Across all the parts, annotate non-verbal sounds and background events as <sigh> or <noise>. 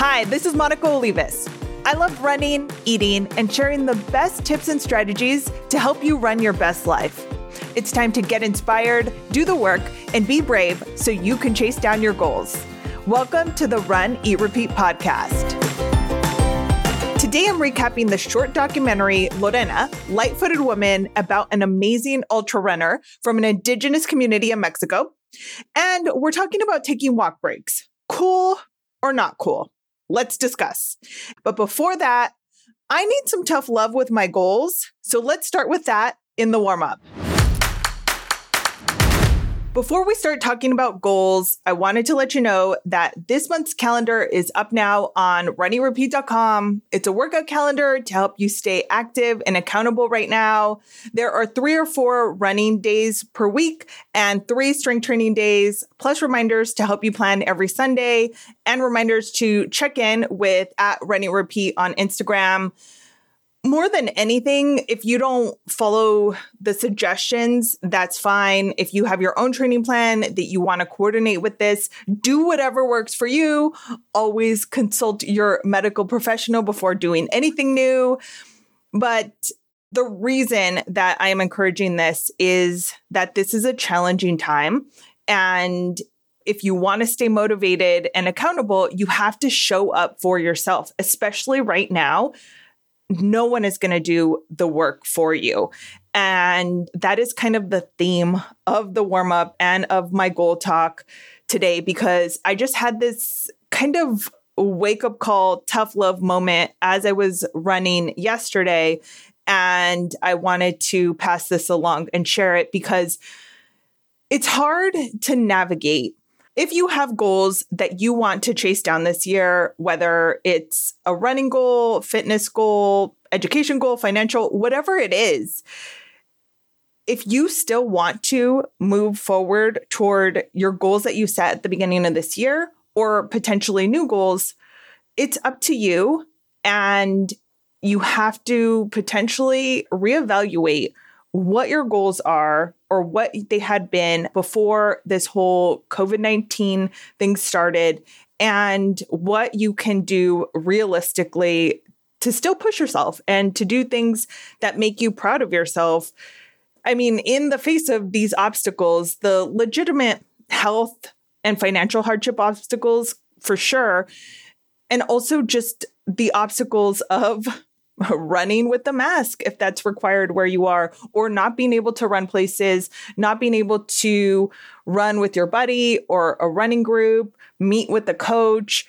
Hi, this is Monica Olivas. I love running, eating, and sharing the best tips and strategies to help you run your best life. It's time to get inspired, do the work, and be brave so you can chase down your goals. Welcome to the Run, Eat, Repeat podcast. Today I'm recapping the short documentary Lorena, Light Footed Woman, about an amazing ultra runner from an indigenous community in Mexico. And we're talking about taking walk breaks. Cool or not cool? Let's discuss. But before that, I need some tough love with my goals. So let's start with that in the warm up. Before we start talking about goals, I wanted to let you know that this month's calendar is up now on runeatrepeat.com. It's a workout calendar to help you stay active and accountable right now. There are three or four running days per week and three strength training days, plus reminders to help you plan every Sunday and reminders to check in with at Run Eat Repeat on Instagram more than anything, if you don't follow the suggestions, that's fine. If you have your own training plan that you want to coordinate with this, do whatever works for you. Always consult your medical professional before doing anything new. But the reason that I am encouraging this is that this is a challenging time. And if you want to stay motivated and accountable, you have to show up for yourself, especially right now no one is going to do the work for you. And that is kind of the theme of the warm up and of my goal talk today because I just had this kind of wake up call, tough love moment as I was running yesterday. And I wanted to pass this along and share it because it's hard to navigate if you have goals that you want to chase down this year, whether it's a running goal, fitness goal, education goal, financial, whatever it is, if you still want to move forward toward your goals that you set at the beginning of this year or potentially new goals, it's up to you. And you have to potentially reevaluate what your goals are or what they had been before this whole COVID 19 thing started and what you can do realistically to still push yourself and to do things that make you proud of yourself. I mean, in the face of these obstacles, the legitimate health and financial hardship obstacles, for sure, and also just the obstacles of <laughs> running with the mask if that's required where you are, or not being able to run places, not being able to run with your buddy or a running group, meet with the coach.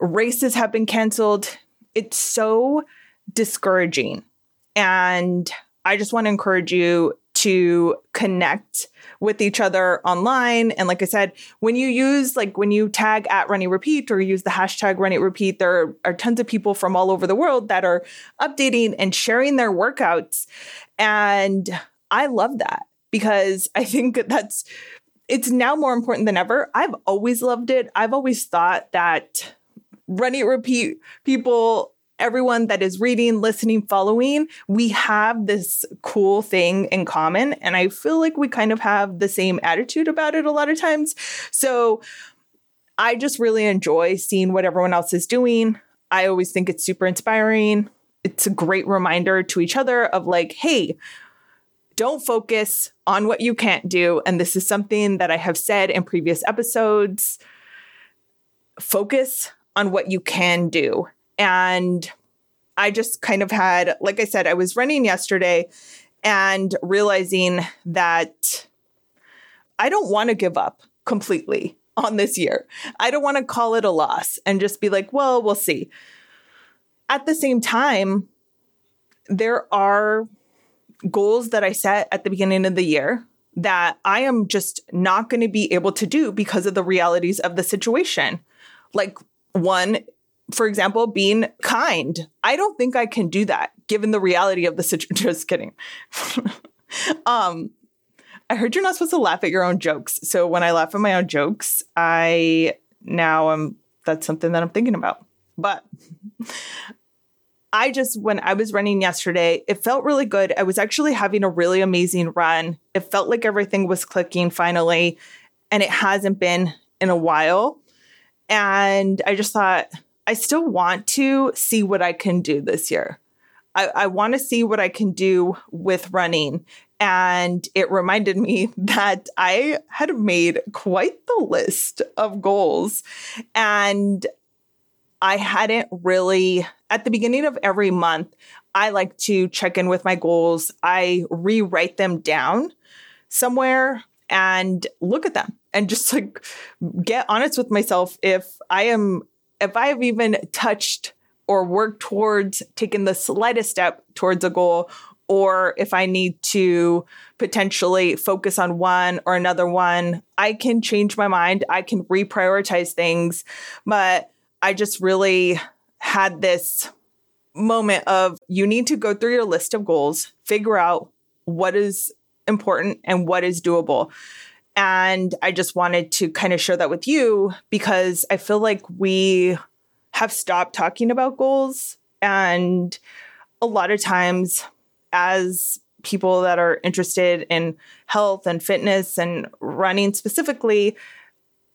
Races have been canceled. It's so discouraging. And I just want to encourage you to connect with each other online. And like I said, when you use, like when you tag at Run Eat Repeat or use the hashtag Run Eat Repeat, there are tons of people from all over the world that are updating and sharing their workouts. And I love that because I think that's, it's now more important than ever. I've always loved it. I've always thought that Run Eat Repeat people everyone that is reading, listening, following, we have this cool thing in common. And I feel like we kind of have the same attitude about it a lot of times. So I just really enjoy seeing what everyone else is doing. I always think it's super inspiring. It's a great reminder to each other of like, hey, don't focus on what you can't do. And this is something that I have said in previous episodes. Focus on what you can do and I just kind of had, like I said, I was running yesterday and realizing that I don't want to give up completely on this year. I don't want to call it a loss and just be like, well, we'll see. At the same time, there are goals that I set at the beginning of the year that I am just not going to be able to do because of the realities of the situation. Like, one for example, being kind. I don't think I can do that given the reality of the situation. <laughs> Just kidding. <laughs> um, I heard you're not supposed to laugh at your own jokes. So when I laugh at my own jokes, I now am that's something that I'm thinking about. But I just, when I was running yesterday, it felt really good. I was actually having a really amazing run. It felt like everything was clicking finally, and it hasn't been in a while. And I just thought, I still want to see what I can do this year. I, I want to see what I can do with running. And it reminded me <laughs> that I had made quite the list of goals. And I hadn't really, at the beginning of every month, I like to check in with my goals. I rewrite them down somewhere and look at them and just like get honest with myself if I am, if I have even touched or worked towards taking the slightest step towards a goal or if I need to potentially focus on one or another one, I can change my mind. I can reprioritize things. But I just really had this moment of you need to go through your list of goals, figure out what is important and what is doable. And I just wanted to kind of share that with you because I feel like we have stopped talking about goals. And a lot of times, as people that are interested in health and fitness and running specifically,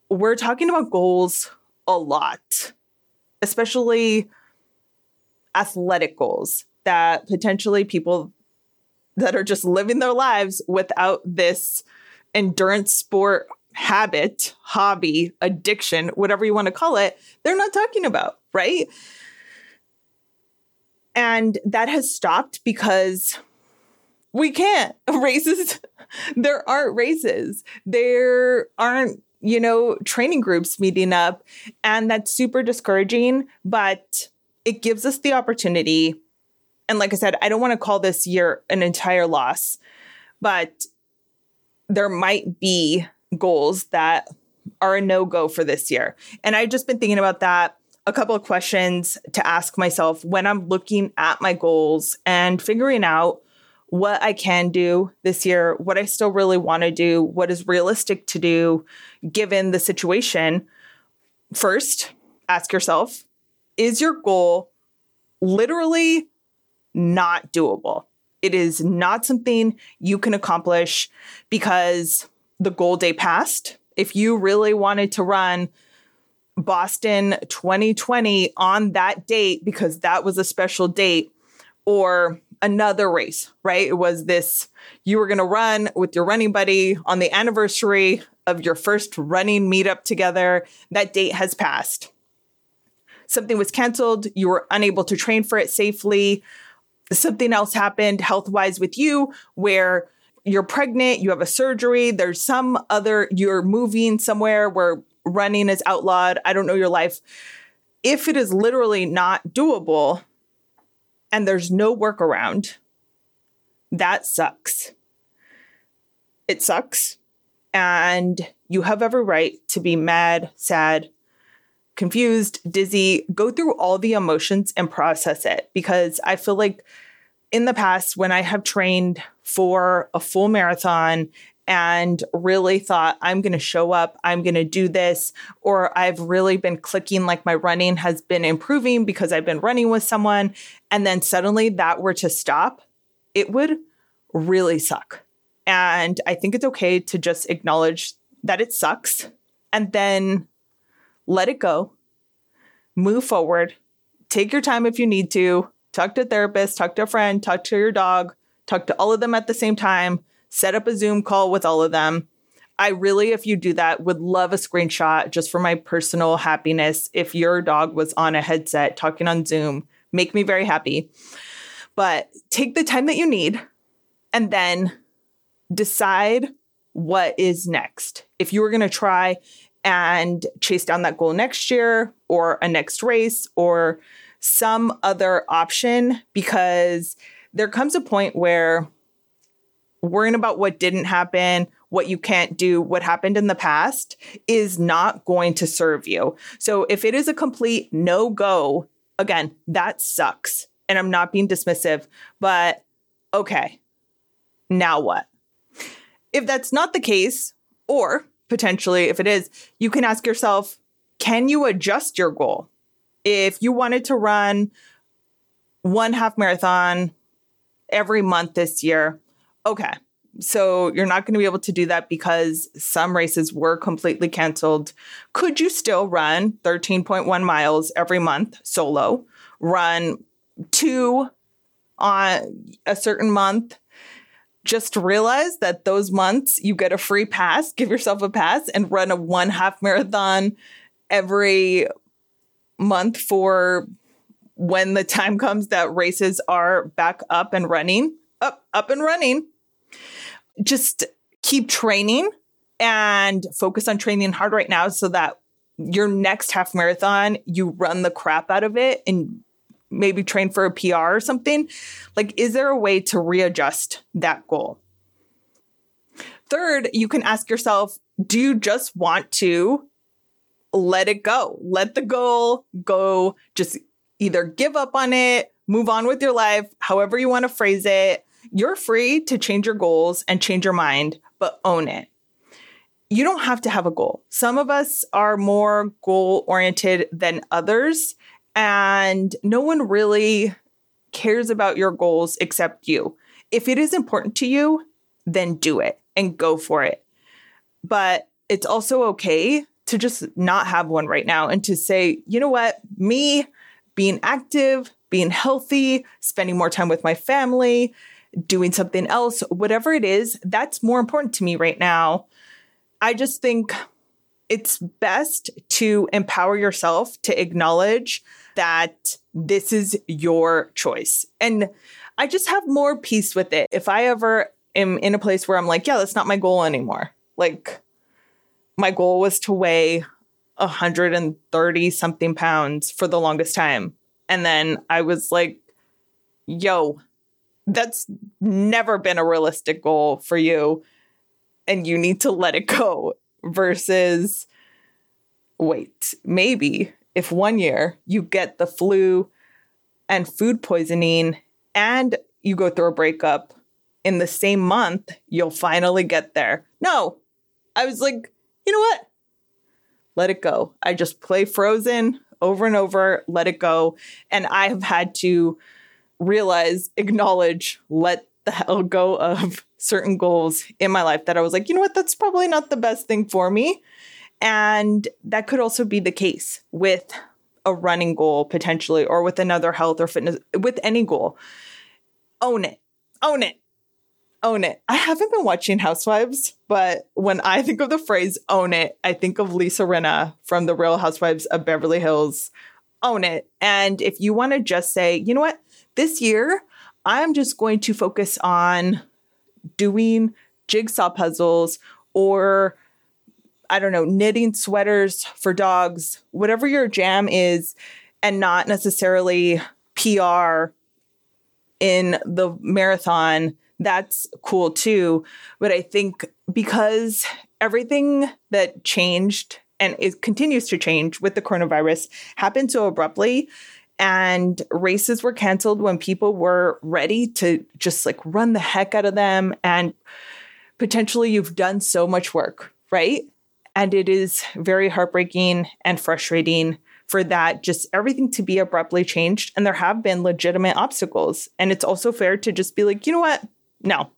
we're talking about goals a lot, especially athletic goals that potentially people that are just living their lives without this endurance sport habit, hobby, addiction, whatever you want to call it, they're not talking about, right? And that has stopped because we can't. <laughs> Races, there aren't races. There aren't you know, training groups meeting up. And that's super discouraging, but it gives us the opportunity. And like I said, I don't want to call this year an entire loss, but there might be goals that are a no go for this year. And I've just been thinking about that. A couple of questions to ask myself when I'm looking at my goals and figuring out what I can do this year, what I still really want to do, what is realistic to do given the situation. First, ask yourself is your goal literally not doable? It is not something you can accomplish because the goal day passed. If you really wanted to run Boston 2020 on that date because that was a special date, or another race, right? It was this you were going to run with your running buddy on the anniversary of your first running meetup together. That date has passed. Something was canceled. You were unable to train for it safely. Something else happened health wise with you where you're pregnant, you have a surgery, there's some other, you're moving somewhere where running is outlawed. I don't know your life. If it is literally not doable, and there's no workaround, that sucks. It sucks. And you have every right to be mad, sad, confused, dizzy, go through all the emotions and process it. Because I feel like in the past, when I have trained for a full marathon and really thought, I'm going to show up, I'm going to do this, or I've really been clicking like my running has been improving because I've been running with someone, and then suddenly that were to stop, it would really suck. And I think it's okay to just acknowledge that it sucks and then let it go, move forward, take your time if you need to, talk to a therapist, talk to a friend, talk to your dog, talk to all of them at the same time set up a Zoom call with all of them. I really, if you do that, would love a screenshot just for my personal happiness. If your dog was on a headset talking on Zoom, make me very happy. But take the time that you need and then decide what is next. If you were going to try and chase down that goal next year or a next race or some other option, because there comes a point where worrying about what didn't happen, what you can't do, what happened in the past is not going to serve you. So if it is a complete no go, again, that sucks. And I'm not being dismissive, but okay, now what? If that's not the case, or potentially if it is, you can ask yourself, can you adjust your goal? If you wanted to run one half marathon every month this year, okay, So you're not going to be able to do that because some races were completely canceled. Could you still run 13.1 miles every month solo? Run two on a certain month? Just realize that those months you get a free pass, give yourself a pass and run a one half marathon every month for when the time comes that races are back up and running, up, up and running. Just keep training and focus on training hard right now so that your next half marathon, you run the crap out of it and maybe train for a PR or something. Like, is there a way to readjust that goal? Third, you can ask yourself, do you just want to let it go? Let the goal go. Just either give up on it, move on with your life, however you want to phrase it. You're free to change your goals and change your mind, but own it. You don't have to have a goal. Some of us are more goal oriented than others, and no one really cares about your goals except you. If it is important to you, then do it and go for it. But it's also okay to just not have one right now and to say, you know what, me, being active, being healthy, spending more time with my family, doing something else, whatever it is, that's more important to me right now. I just think it's best to empower yourself to acknowledge that this is your choice. And I just have more peace with it. If I ever am in a place where I'm like, yeah, that's not my goal anymore. Like, my goal was to weigh 130 something pounds for the longest time. And then I was like, yo, that's never been a realistic goal for you. And you need to let it go versus wait, maybe if one year you get the flu and food poisoning and you go through a breakup in the same month, you'll finally get there. No, I was like, you know what? let it go. I just play Frozen over and over, let it go. And I have had to realize, acknowledge, let the hell go of certain goals in my life that I was like, you know what, that's probably not the best thing for me. And that could also be the case with a running goal potentially, or with another health or fitness, with any goal. Own it. Own it own it. I haven't been watching Housewives, but when I think of the phrase own it, I think of Lisa Rinna from the Real Housewives of Beverly Hills. Own it. And if you want to just say, you know what, this year, I'm just going to focus on doing jigsaw puzzles or I don't know, knitting sweaters for dogs, whatever your jam is, and not necessarily PR in the marathon that's cool too. But I think because everything that changed and it continues to change with the coronavirus happened so abruptly and races were canceled when people were ready to just like run the heck out of them and potentially you've done so much work, right? And it is very heartbreaking and frustrating for that just everything to be abruptly changed and there have been legitimate obstacles and it's also fair to just be like, you know what? no,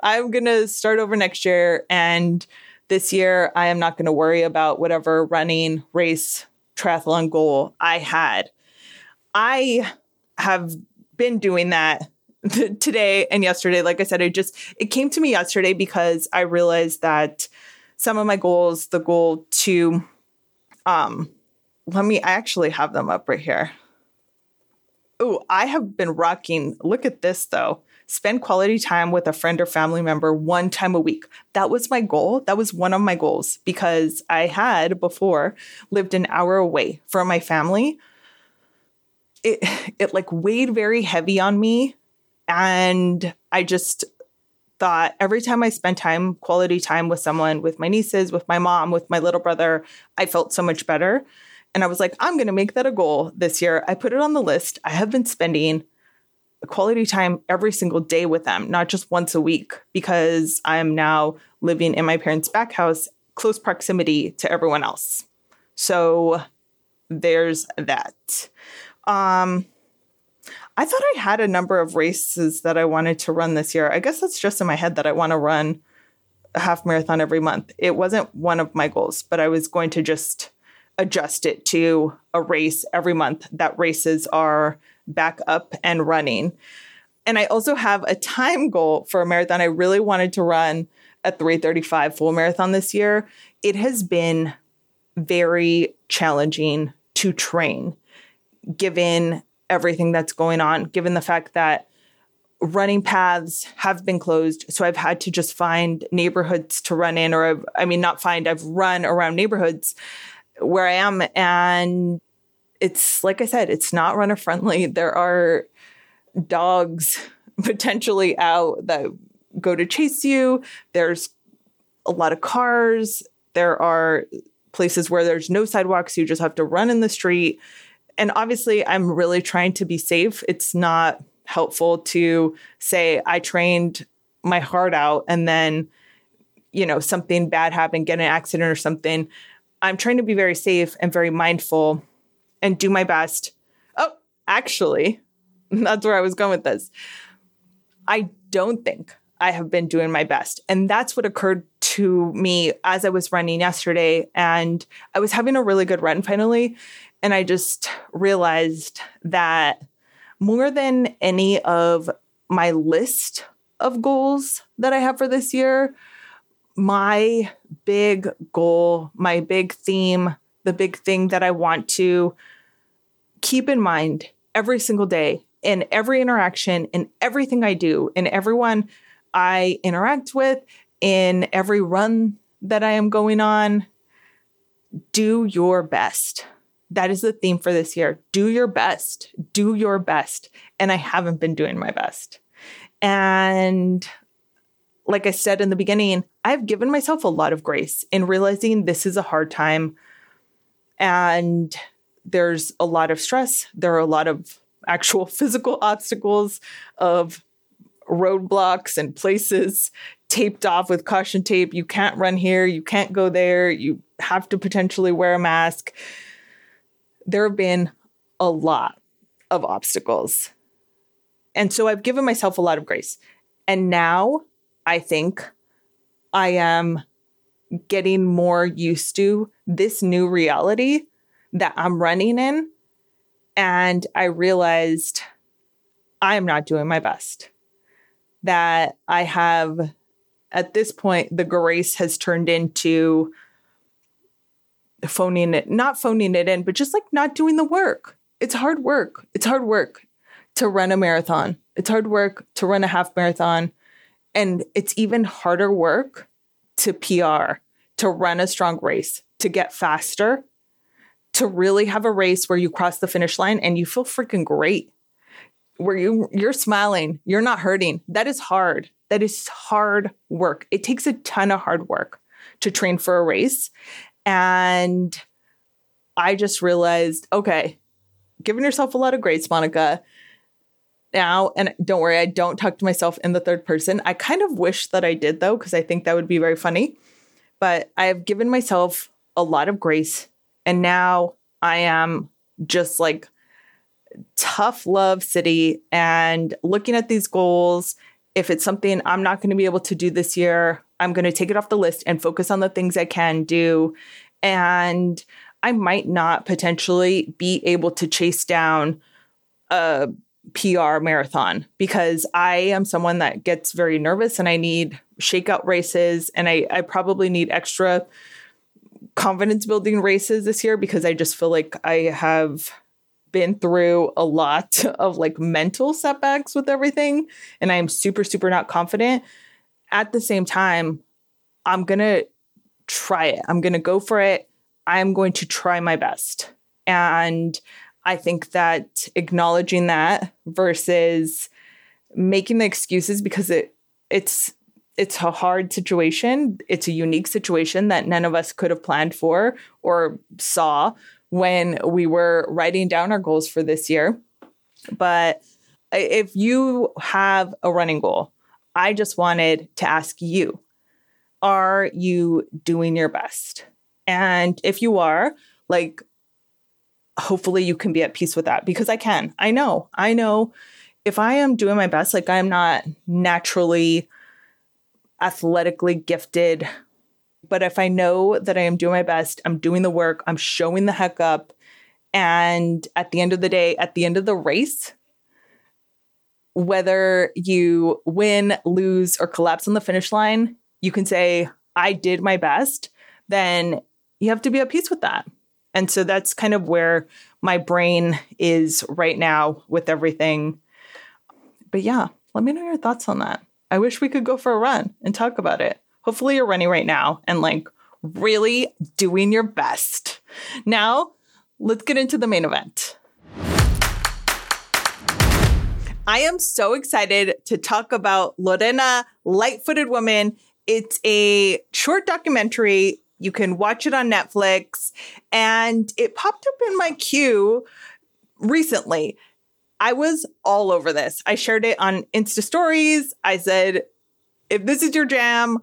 I'm going to start over next year. And this year, I am not going to worry about whatever running, race, triathlon goal I had. I have been doing that <laughs> today and yesterday. Like I said, it just, it came to me yesterday because I realized that some of my goals, the goal to, um, let me, I actually have them up right here. Oh, I have been rocking. Look at this though spend quality time with a friend or family member one time a week. That was my goal. That was one of my goals because I had before lived an hour away from my family. It it like weighed very heavy on me and I just thought every time I spent time, quality time with someone, with my nieces, with my mom, with my little brother, I felt so much better. And I was like, I'm going to make that a goal this year. I put it on the list. I have been spending quality time every single day with them, not just once a week, because I'm now living in my parents' back house, close proximity to everyone else. So there's that. Um, I thought I had a number of races that I wanted to run this year. I guess that's just in my head that I want to run a half marathon every month. It wasn't one of my goals, but I was going to just adjust it to a race every month that races are back up and running. And I also have a time goal for a marathon. I really wanted to run a 335 full marathon this year. It has been very challenging to train given everything that's going on, given the fact that running paths have been closed. So I've had to just find neighborhoods to run in, or I've, I mean, not find, I've run around neighborhoods where I am. And it's like I said, it's not runner friendly. <laughs> There are dogs <laughs> potentially out that go to chase you. There's a lot of cars. There are places where there's no sidewalks. You just have to run in the street. And obviously, I'm really trying to be safe. It's not helpful to say, I trained my heart out and then, you know, something bad happened, get an accident or something. I'm trying to be very safe and very mindful and do my best. Oh, actually, <laughs> that's where I was going with this. I don't think I have been doing my best. And that's what occurred to me as I was running yesterday. And I was having a really good run finally. And I just realized that more than any of my list of goals that I have for this year, my big goal, my big theme, the big thing that I want to keep in mind every single day in every interaction, in everything I do, in everyone I interact with, in every run that I am going on. Do your best. That is the theme for this year. Do your best. Do your best. And I haven't been doing my best. And like I said in the beginning, I've given myself a lot of grace in realizing this is a hard time. And there's a lot of stress. There are a lot of actual <laughs> physical obstacles of roadblocks and places taped off with caution tape. You can't run here, you can't go there, you have to potentially wear a mask. There have been a lot of obstacles. And so I've given myself a lot of grace. And now I think I am getting more used to this new reality that I'm running in and I realized I'm not doing my best. That I have, at this point, the grace has turned into phoning it, not phoning it in, but just like not doing the work. It's hard work. It's hard work to run a marathon. It's hard work to run a half marathon. And it's even harder work to PR, to run a strong race, to get faster, to really have a race where you cross the finish line and you feel freaking great where you you're smiling you're not hurting that is hard that is hard work it takes a ton of hard work to train for a race and i just realized okay giving yourself a lot of grace monica now and don't worry i don't talk to myself in the third person i kind of wish that i did though because i think that would be very funny but i have given myself a lot of grace and now I am just like tough love city and looking at these goals. If it's something I'm not going to be able to do this year, I'm going to take it off the list and focus on the things I can do. And I might not potentially be able to chase down a PR marathon because I am someone that gets very nervous and I need shakeout races and I, I probably need extra confidence building races this year because I just feel like I have been through a lot <laughs> of like mental setbacks with everything and I am super super not confident. At the same time, I'm going to try it. I'm going to go for it. I'm going to try my best. And I think that acknowledging that versus making the excuses because it it's it's a hard situation. It's a unique situation that none of us could have planned for or saw when we were writing down our goals for this year. But if you have a running goal, I just wanted to ask you are you doing your best? And if you are, like, hopefully you can be at peace with that because I can. I know. I know if I am doing my best, like I'm not naturally athletically gifted, but if I know that I am doing my best, I'm doing the work, I'm showing the heck up. And at the end of the day, at the end of the race, whether you win, lose, or collapse on the finish line, you can say, I did my best, then you have to be at peace with that. And so that's kind of where my brain is right now with everything. But yeah, let me know your thoughts on that. I wish we could go for a run and talk about it. Hopefully, you're running right now and like really doing your best. Now, let's get into the main event. I am so excited to talk about Lorena Lightfooted Woman. It's a short documentary. You can watch it on Netflix, and it popped up in my queue recently. I was all over this. I shared it on Insta stories. I said, if this is your jam,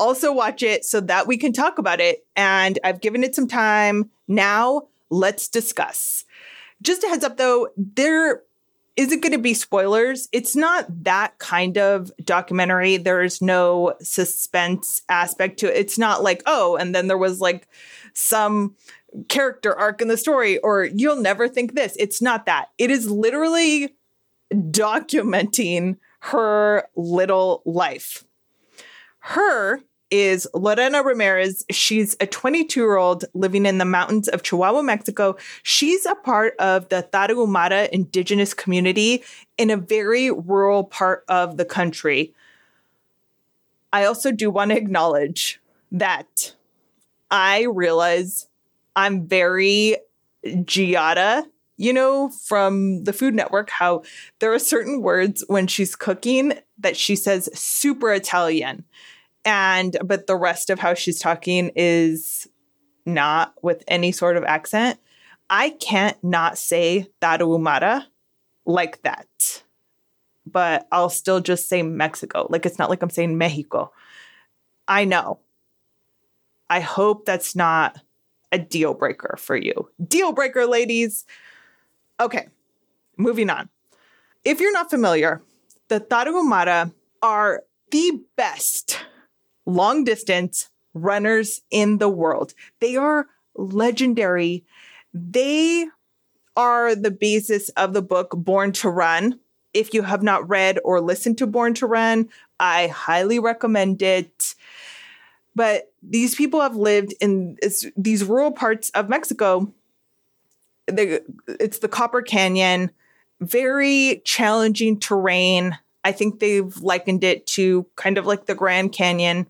also watch it so that we can talk about it. And I've given it some time. Now, let's discuss. Just a heads up though, there isn't going to be spoilers. It's not that kind of documentary. There's no suspense aspect to it. It's not like, oh, and then there was like some character arc in the story, or you'll never think this. It's not that. It is literally documenting her little life. Her is Lorena Ramirez. She's a 22 year old living in the mountains of Chihuahua, Mexico. She's a part of the Tarahumara indigenous community in a very rural part of the country. I also do want to acknowledge that I realize I'm very Giada, you know, from the Food Network, how there are certain words when she's cooking that she says super Italian and but the rest of how she's talking is not with any sort of accent. I can't not say Tarahumara like that. But I'll still just say Mexico. Like it's not like I'm saying Mexico. I know. I hope that's not a deal breaker for you. Deal breaker, ladies. Okay, moving on. If you're not familiar, the Tarahumara are the best long distance runners in the world. They are legendary. They are the basis of the book Born to Run. If you have not read or listened to Born to Run, I highly recommend it. But these people have lived in these rural parts of Mexico. it's the Copper Canyon, very challenging terrain. I think they've likened it to kind of like the Grand Canyon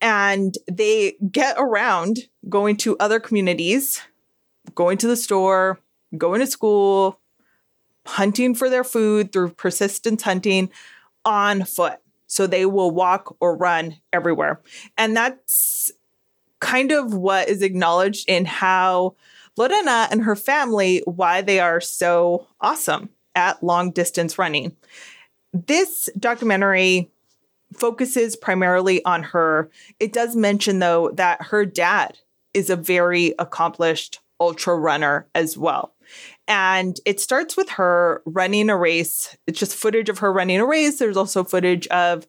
and they get around going to other communities, going to the store, going to school, hunting for their food through persistence hunting on foot. So they will walk or run everywhere. And that's kind of what is acknowledged in how Lorena and her family, why they are so awesome at long distance running. This documentary focuses primarily on her. It does mention, though, that her dad is a very accomplished ultra runner as well. And it starts with her running a race. It's just footage of her running a race. There's also footage of,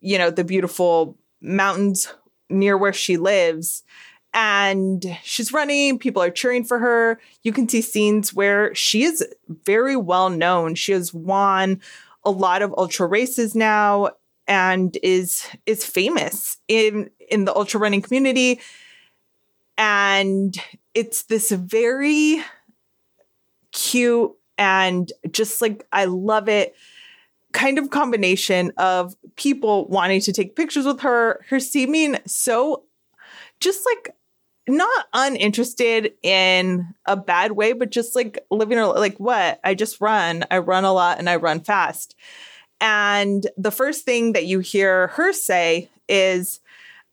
you know, the beautiful mountains near where she lives. And she's running, people are cheering for her. You can see scenes where she is very well known. She has won a lot of ultra races now and is is famous in in the ultra running community. And it's this very cute and just like I love it kind of combination of people wanting to take pictures with her her seeming so just like not uninterested in a bad way but just like living her like what? I just run. I run a lot and I run fast and the first thing that you hear her say is,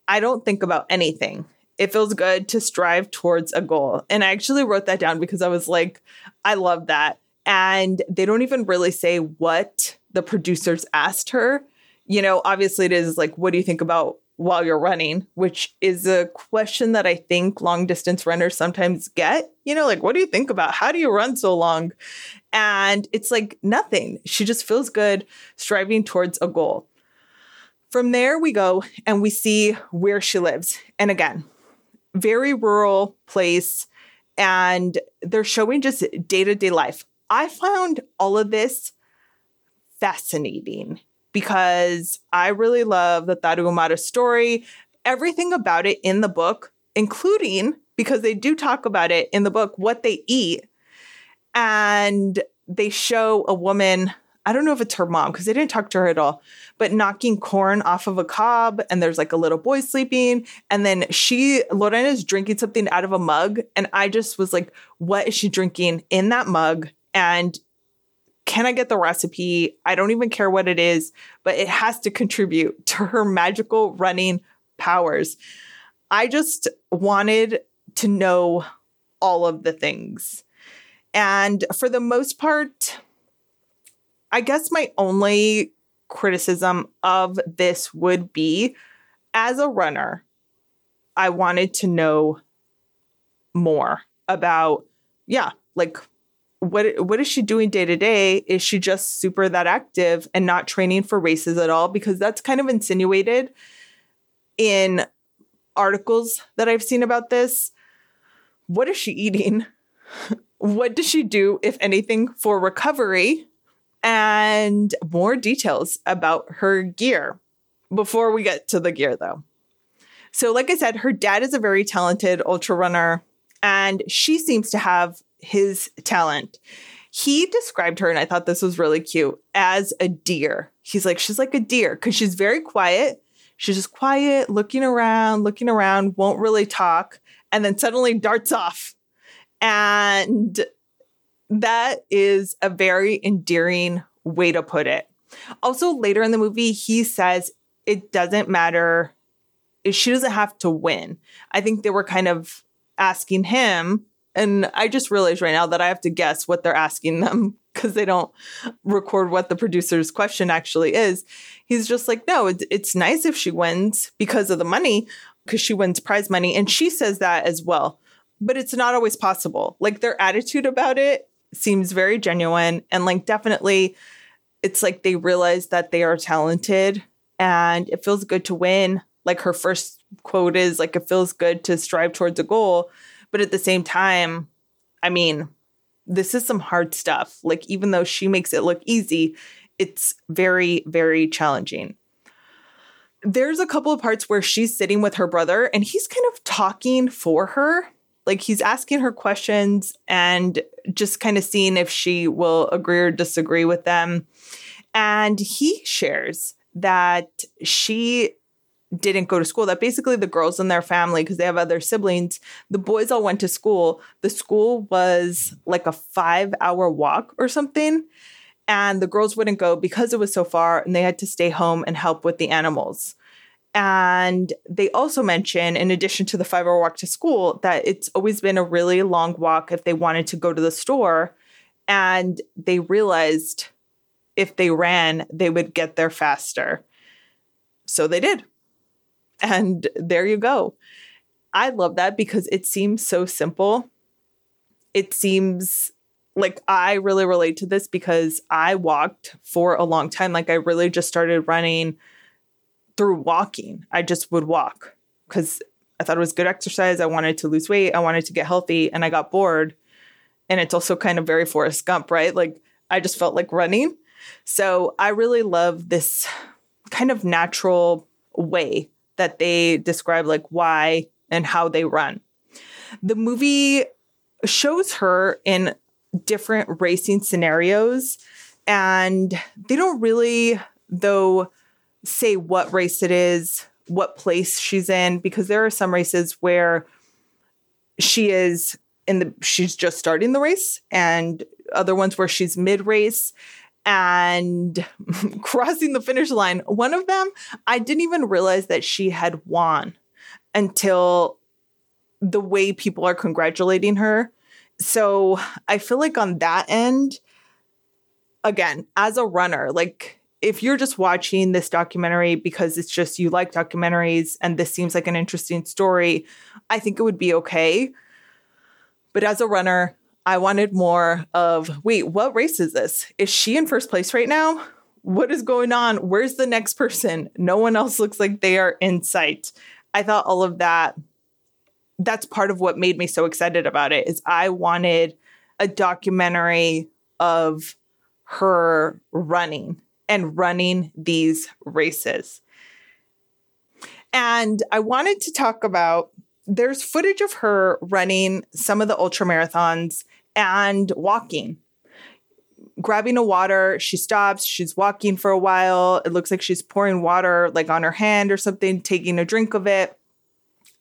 I don't think about anything. It feels good to strive towards a goal. And I actually wrote that down because I was like, I love that. And they don't even really say what the producers asked her. You know, obviously it is like, what do you think about while you're running? Which is a question that I think long distance runners sometimes get. You know, like, what do you think about? How do you run so long? And it's like nothing. She just feels good striving towards a goal. From there, we go and we see where she lives. And again, very rural place. And they're showing just day to day life. I found all of this fascinating because I really love the Tarahumara story, everything about it in the book, including because they do talk about it in the book, what they eat. And they show a woman, I don't know if it's her mom because they didn't talk to her at all, but knocking corn off of a cob. And there's like a little boy sleeping. And then she, Lorena, is drinking something out of a mug. And I just was like, what is she drinking in that mug? And can I get the recipe? I don't even care what it is, but it has to contribute <laughs> to her magical running powers. I just wanted to know all of the things. And for the most part, I guess my only criticism of this would be as a runner, I wanted to know more about, yeah, like what what is she doing day to day? Is she just super that active and not training for races at all? Because that's kind of insinuated in articles that I've seen about this. What is she eating? <laughs> what does she do, if anything, for recovery? And more details about her gear before we get to the gear, though. So, like I said, her dad is a very talented ultra runner, and she seems to have his talent. He described her, and I thought this was really cute, as a deer. He's like, she's like a deer because she's very quiet. She's just quiet, looking around, looking around, won't really talk, and then suddenly darts off. And that is a very endearing way to put it. Also, later in the movie, he says it doesn't matter. She doesn't have to win. I think they were kind of asking him and I just realized right now that I have to guess what they're asking them <laughs> because they don't record what the producer's question actually is. He's just like, no, it's, it's nice if she wins because of the money, because she wins prize money. And she says that as well. But it's not always possible. Like their attitude about it seems very genuine. And like, definitely, it's like they realize that they are talented and it feels good to win. Like her first quote is like, it feels good to strive towards a goal. But at the same time, I mean, this is some hard stuff. Like, even though she makes it look easy, it's very, very challenging. There's a couple of parts where she's sitting with her brother and he's kind of talking for her. Like, he's asking her questions and just kind of seeing if she will agree or disagree with them. And he shares that she didn't go to school that basically the girls in their family because they have other siblings the boys all went to school. The school was like a 5 hour walk or something and the girls wouldn't go because it was so far and they had to stay home and help with the animals. And they also mention in addition to the 5 hour walk to school that it's always been a really long walk if they wanted to go to the store and they realized if they ran they would get there faster. So they did and there you go. I love that because it seems so simple. It seems like I really relate to this because I walked for a long time. Like I really just started running through walking. I just would walk because I thought it was good exercise. I wanted to lose weight. I wanted to get healthy and I got bored. And it's also kind of very Forrest Gump, right? Like I just felt like running. So I really love this kind of natural way that they describe like why and how they run. The movie shows her in different racing scenarios and they don't really though say what race it is, what place she's in because there are some races where she is in the she's just starting the race and other ones where she's mid race and <laughs> crossing the finish line. One of them, I didn't even realize that she had won until the way people are congratulating her. So I feel like on that end, again, as a runner, like if you're just watching this documentary because it's just you like documentaries and this seems like an interesting story, I think it would be okay. But as a runner, I wanted more of wait, what race is this? Is she in first place right now? What is going on? Where's the next person? No one else looks like they are in sight. I thought all of that that's part of what made me so excited about it is I wanted a documentary of her running and running these races. And I wanted to talk about there's footage of her running some of the ultra marathons and walking. Grabbing a water, she stops, she's walking for a while. It looks like she's pouring water like on her hand or something, taking a drink of it.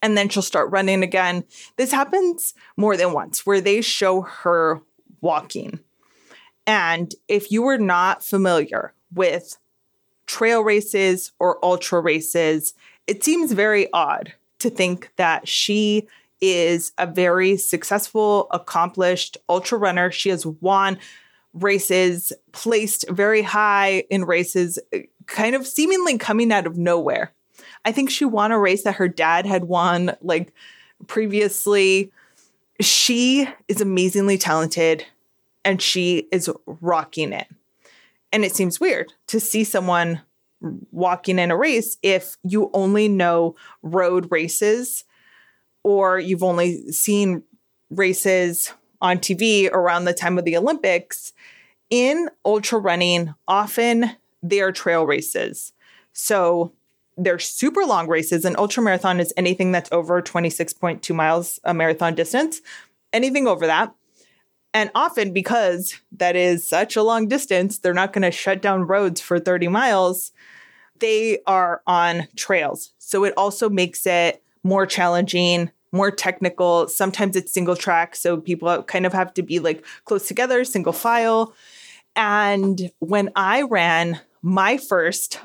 And then she'll start running again. This happens more than once where they show her walking. And if you were not familiar with trail races or ultra races, it seems very odd to think that she is a very successful, accomplished ultra runner. She has won races, placed very high in races, kind of seemingly coming out of nowhere. I think she won a race that her dad had won like previously. She is amazingly talented and she is rocking it. And it seems weird to see someone walking in a race if you only know road races or you've only seen races on TV around the time of the Olympics. In ultra running, often they are trail races. So they're super long races. An ultra marathon is anything that's over 26.2 miles a marathon distance. Anything over that. And often, because that is such a long distance, they're not going to shut down roads for 30 miles. They are on trails. So it also makes it more challenging, more technical. Sometimes it's single track. So people kind of have to be like close together, single file. And when I ran my first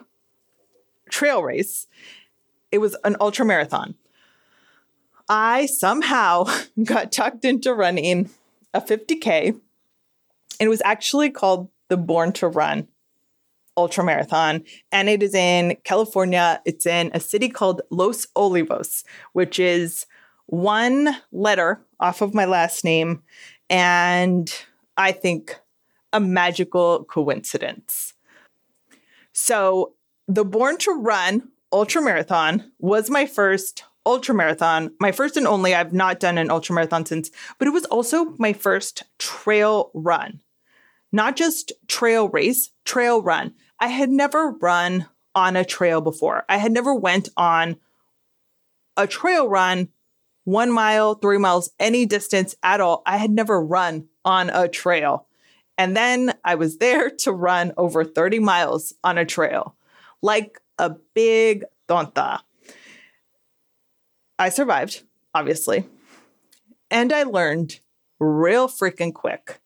trail race, it was an ultra marathon. I somehow <laughs> got tucked into running a 50K. And it was actually called the Born to Run Ultra Marathon. And it is in California. It's in a city called Los Olivos, which is one letter off of my last name. And I think a magical coincidence. So, the Born to Run Ultra Marathon was my first ultra marathon, my first and only. I've not done an ultra marathon since, but it was also my first trail run. Not just trail race, trail run. I had never run on a trail before. I had never went on a trail run 1 mile, 3 miles, any distance at all. I had never run on a trail. And then I was there to run over 30 miles on a trail like a big tonta. I survived, obviously. And I learned real freaking quick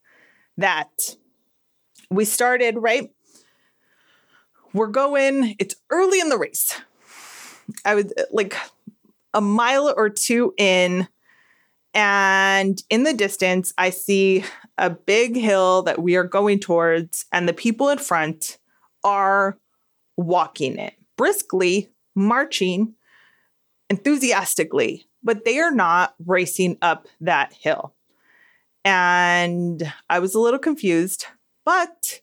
that we started, right? We're going, it's early in the race. I was like a mile or two in, and in the distance, I see a big hill that we are going towards, and the people in front are walking it briskly, marching enthusiastically, but they are not racing up that hill. And I was a little confused, but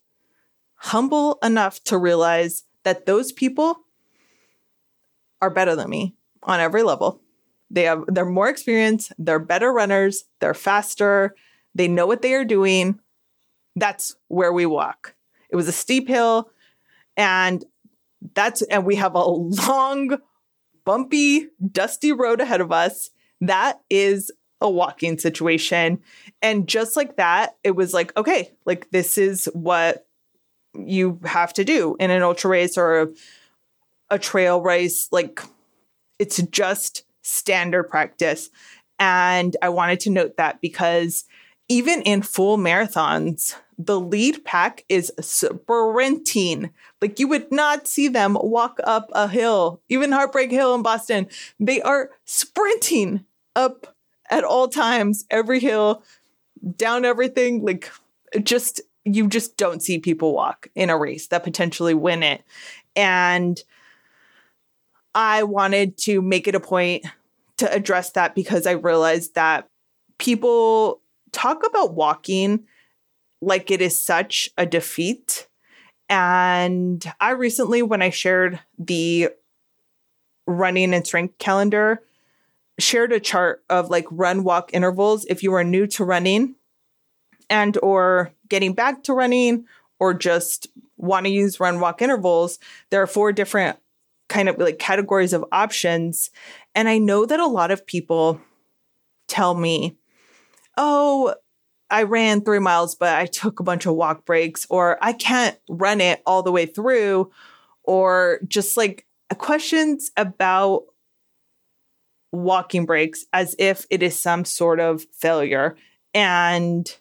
humble enough to realize that those people are better than me on every level. They have they're more experienced, they're better runners, they're faster, they know what they are doing. That's where we walk. It was a steep hill and that's and we have a <laughs> long bumpy, dusty road ahead of us. That is a walking situation. And just like that, it was like, okay, like this is what you have to do in an ultra race or a, a trail race. Like it's just standard practice. And I wanted to note that because even in full marathons, the lead pack is sprinting. Like you would not see them walk up a hill, even Heartbreak Hill in Boston. They are sprinting up at all times, every hill, down everything. Like just, you just don't see people walk in a race that potentially win it. And I wanted to make it a point to address that because I realized that people talk about walking like it is such a defeat. And I recently, when I shared the running and strength calendar, shared a chart of like run walk intervals if you are new to running and or getting back to running or just want to use run walk intervals there are four different kind of like categories of options and i know that a lot of people tell me oh i ran 3 miles but i took a bunch of walk breaks or i can't run it all the way through or just like questions about walking breaks as if it is some sort of failure. And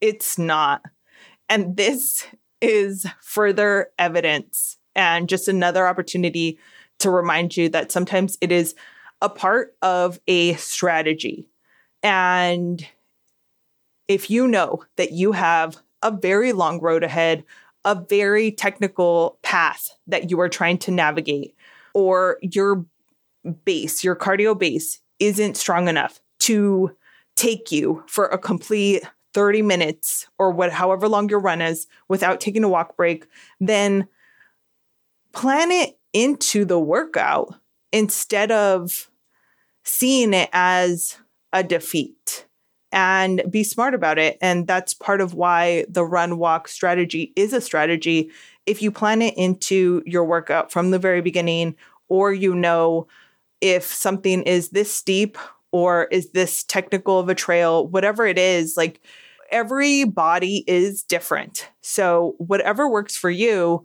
it's not. And this is further evidence and just another opportunity to remind you that sometimes it is a part of a strategy. And if you know that you have a very long road ahead, a very technical path that you are trying to navigate, or your base, your cardio base isn't strong enough to take you for a complete 30 minutes or what however long your run is without taking a walk break, then plan it into the workout instead of seeing it as a defeat and be smart about it. And that's part of why the run walk strategy is a strategy. If you plan it into your workout from the very beginning, or you know if something is this steep or is this technical of a trail, whatever it is, like every body is different. So, whatever works for you,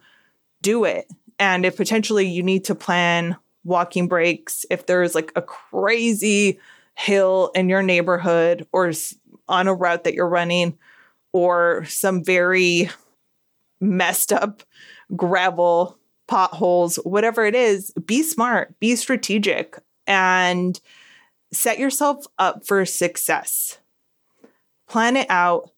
do it. And if potentially you need to plan walking breaks, if there's like a crazy hill in your neighborhood or on a route that you're running, or some very messed up gravel potholes, whatever it is, be smart, be strategic, and set yourself up for success. Plan it out,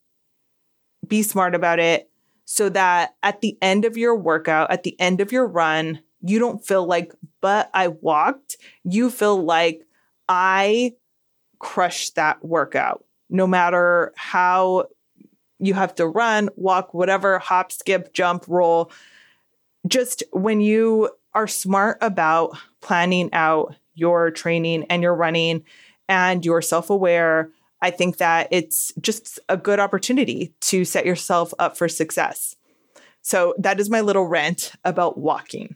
be smart about it so that at the end of your workout, at the end of your run, you don't feel like, but I walked. You feel like I crushed that workout, no matter how you have to run, walk, whatever, hop, skip, jump, roll just when you are smart about planning out your training and your running and you're self aware, I think that it's just a good opportunity to set yourself up for success. So that is my little rant about walking.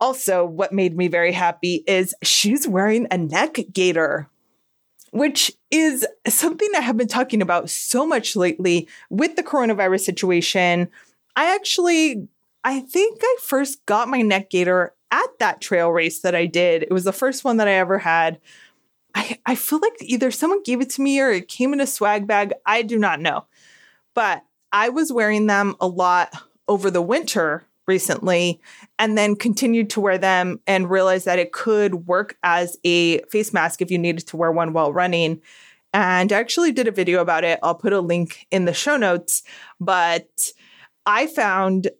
Also, what made me very happy is she's wearing a neck gaiter, which is something I have been talking about so much lately with the coronavirus situation. I actually I think I first got my neck gaiter at that trail race that I did. It was the first one that I ever had. I, I feel like either someone gave it to me or it came in a swag bag. I do not know. But I was wearing them a lot over the winter recently and then continued to wear them and realized that it could work as a face mask if you needed to wear one while running. And I actually did a video about it. I'll put a link in the show notes. But I found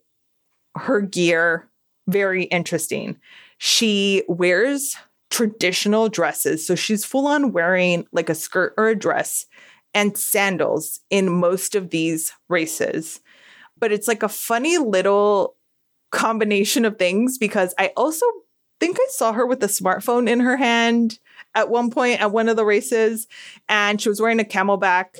her gear very interesting. She wears traditional dresses. So she's full on wearing like a skirt or a dress and sandals in most of these races. But it's like a funny little combination of things because I also think I saw her with a smartphone in her hand at one point at one of the races and she was wearing a CamelBak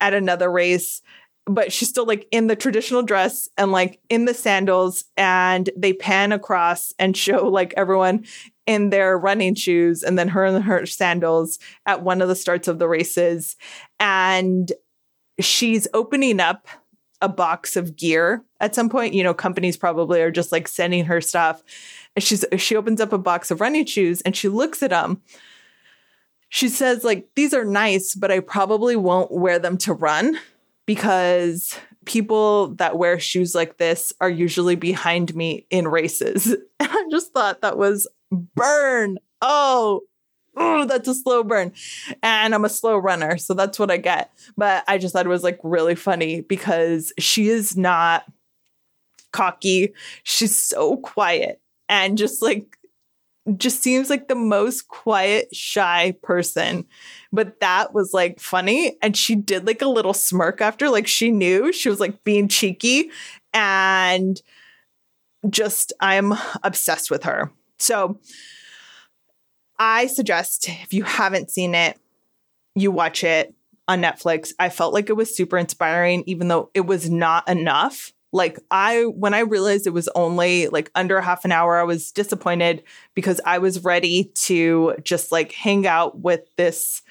at another race but she's still like in the traditional dress and like in the sandals and they pan across and <laughs> show like everyone in their running shoes and then her in her sandals at one of the starts of the races. And she's opening up a box of gear at some point you know companies probably are just like sending her stuff and she's she opens up a box of running shoes and she looks at them she says like these are nice but i probably won't wear them to run because people that wear shoes like this are usually behind me in races. <laughs> And I just thought that was burn. Oh, oh, that's a slow burn. And I'm a slow runner. So that's what I get. But I just thought it was like really funny because she is not cocky. She's so quiet and just like just seems like the most quiet, shy person. But that was like funny. And she did like a little smirk after, like she knew she was like being cheeky. And just, I'm obsessed with her. So I suggest if you haven't seen it, you watch it on Netflix. I felt like it was super inspiring, even though it was not enough. Like I when I realized it was only like under half an hour, I was disappointed because I was ready to just like hang out with this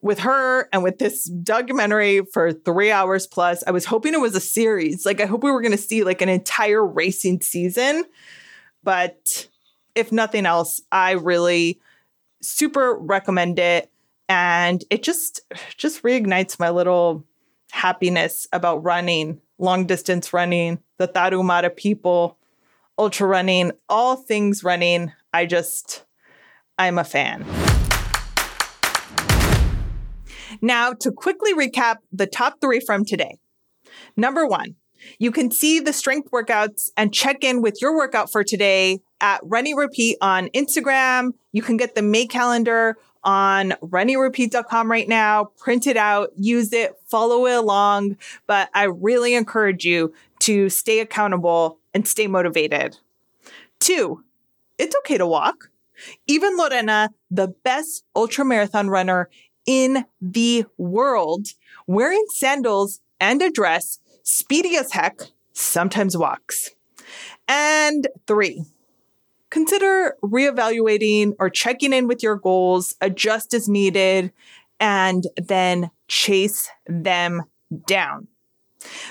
with her and with this documentary for 3 hours plus. I was hoping it was a series. Like I hope we were going to see like an entire racing season. But if nothing else, I really super recommend it. And it just just reignites my little happiness about running long distance running the tarahumara people ultra running all things running. I just i'm a fan. Now to quickly recap the top three from today. Number one you can see the strength workouts and check in with your workout for today at Run Eat Repeat on Instagram. You can get the May calendar on runeatrepeat.com right now. Print it out, use it, follow it along. But I really encourage you to stay accountable and stay motivated. Two, it's okay to walk. Even Lorena, the best ultra marathon runner in the world, wearing sandals and a dress, speedy as heck, sometimes walks. And three, consider reevaluating or checking in with your goals, adjust as needed, and then chase them down.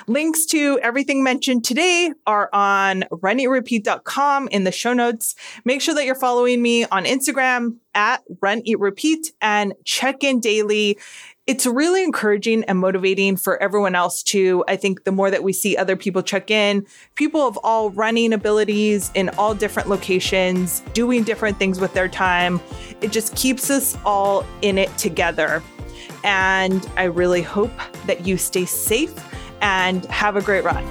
Links to everything mentioned today are on runeatrepeat.com in the show notes. Make sure that you're following me on Instagram at Run Eat Repeat and check in daily it's really encouraging and motivating for everyone else too. I think the more that we see other people check in, people of all running abilities in all different locations, doing different things with their time, it just keeps us all in it together. And I really hope that you stay safe and have a great run.